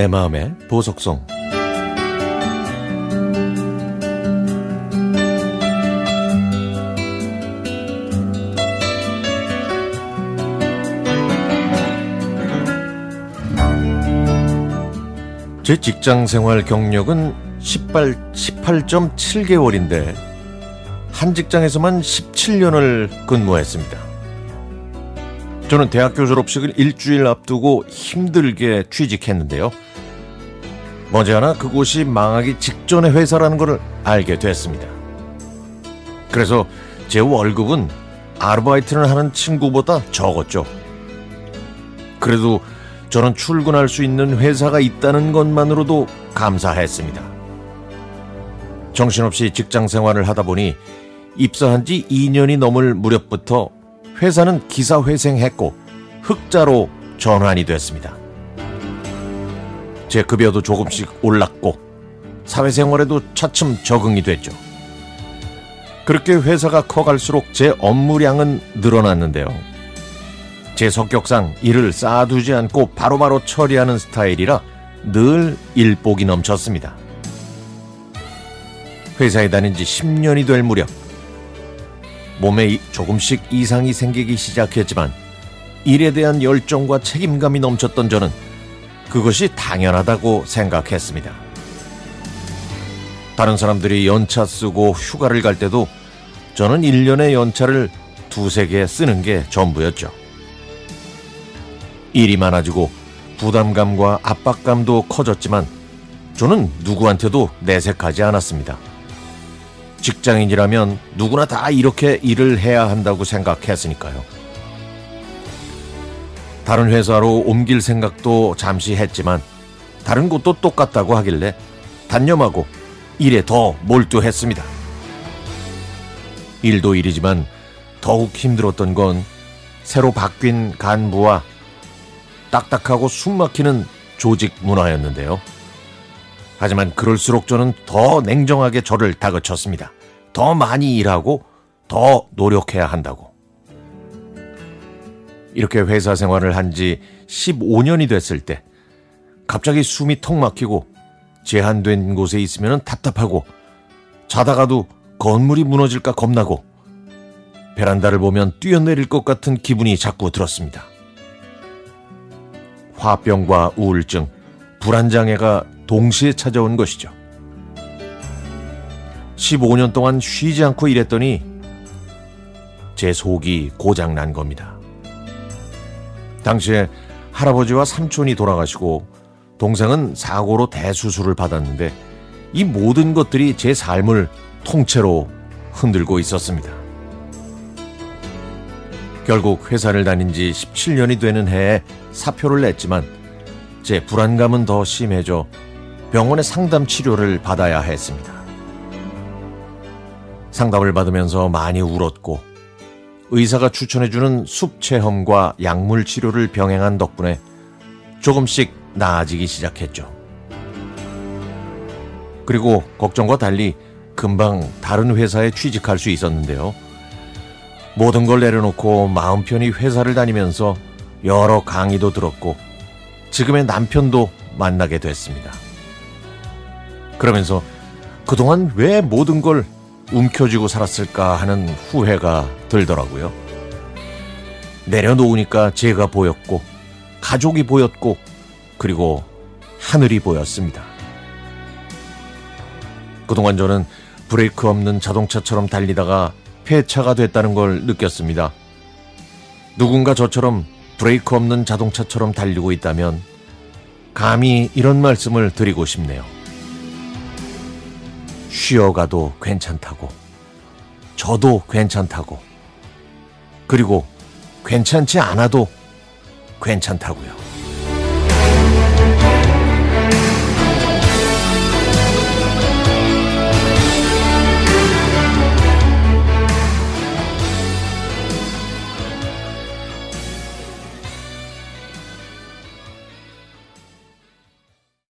내 마음의 보석성 제 직장 생활 경력은 18, 18.7개월인데 한 직장에서만 17년을 근무했습니다. 저는 대학교 졸업식을 일주일 앞두고 힘들게 취직했는데요. 머지않아 그곳이 망하기 직전의 회사라는 것을 알게 됐습니다. 그래서 제 월급은 아르바이트를 하는 친구보다 적었죠. 그래도 저는 출근할 수 있는 회사가 있다는 것만으로도 감사했습니다. 정신없이 직장 생활을 하다 보니 입사한 지 2년이 넘을 무렵부터 회사는 기사회생했고 흑자로 전환이 됐습니다. 제 급여도 조금씩 올랐고 사회생활에도 차츰 적응이 됐죠. 그렇게 회사가 커갈수록 제 업무량은 늘어났는데요. 제 성격상 일을 쌓아두지 않고 바로바로 처리하는 스타일이라 늘 일복이 넘쳤습니다. 회사에 다닌 지 10년이 될 무렵 몸에 조금씩 이상이 생기기 시작했지만 일에 대한 열정과 책임감이 넘쳤던 저는 그것이 당연하다고 생각했습니다. 다른 사람들이 연차 쓰고 휴가를 갈 때도 저는 1년의 연차를 두세 개 쓰는 게 전부였죠. 일이 많아지고 부담감과 압박감도 커졌지만 저는 누구한테도 내색하지 않았습니다. 직장인이라면 누구나 다 이렇게 일을 해야 한다고 생각했으니까요. 다른 회사로 옮길 생각도 잠시 했지만 다른 곳도 똑같다고 하길래 단념하고 일에 더 몰두했습니다. 일도 일이지만 더욱 힘들었던 건 새로 바뀐 간부와 딱딱하고 숨막히는 조직 문화였는데요. 하지만 그럴수록 저는 더 냉정하게 저를 다그쳤습니다. 더 많이 일하고 더 노력해야 한다고. 이렇게 회사 생활을 한 지 15년이 됐을 때 갑자기 숨이 턱 막히고 제한된 곳에 있으면 답답하고 자다가도 건물이 무너질까 겁나고 베란다를 보면 뛰어내릴 것 같은 기분이 자꾸 들었습니다. 화병과 우울증, 불안장애가 동시에 찾아온 것이죠. 15년 동안 쉬지 않고 일했더니 제 속이 고장난 겁니다. 당시에 할아버지와 삼촌이 돌아가시고 동생은 사고로 대수술을 받았는데 이 모든 것들이 제 삶을 통째로 흔들고 있었습니다. 결국 회사를 다닌 지 17년이 되는 해에 사표를 냈지만 제 불안감은 더 심해져 병원의 상담 치료를 받아야 했습니다. 상담을 받으면서 많이 울었고 의사가 추천해주는 숲 체험과 약물 치료를 병행한 덕분에 조금씩 나아지기 시작했죠. 그리고 걱정과 달리 금방 다른 회사에 취직할 수 있었는데요. 모든 걸 내려놓고 마음 편히 회사를 다니면서 여러 강의도 들었고 지금의 남편도 만나게 됐습니다. 그러면서 그동안 왜 모든 걸 움켜쥐고 살았을까 하는 후회가 들더라고요. 내려놓으니까 제가 보였고 가족이 보였고 그리고 하늘이 보였습니다. 그동안 저는 브레이크 없는 자동차처럼 달리다가 폐차가 됐다는 걸 느꼈습니다. 누군가 저처럼 브레이크 없는 자동차처럼 달리고 있다면 감히 이런 말씀을 드리고 싶네요. 쉬어가도 괜찮다고. 저도 괜찮다고. 그리고 괜찮지 않아도 괜찮다고요.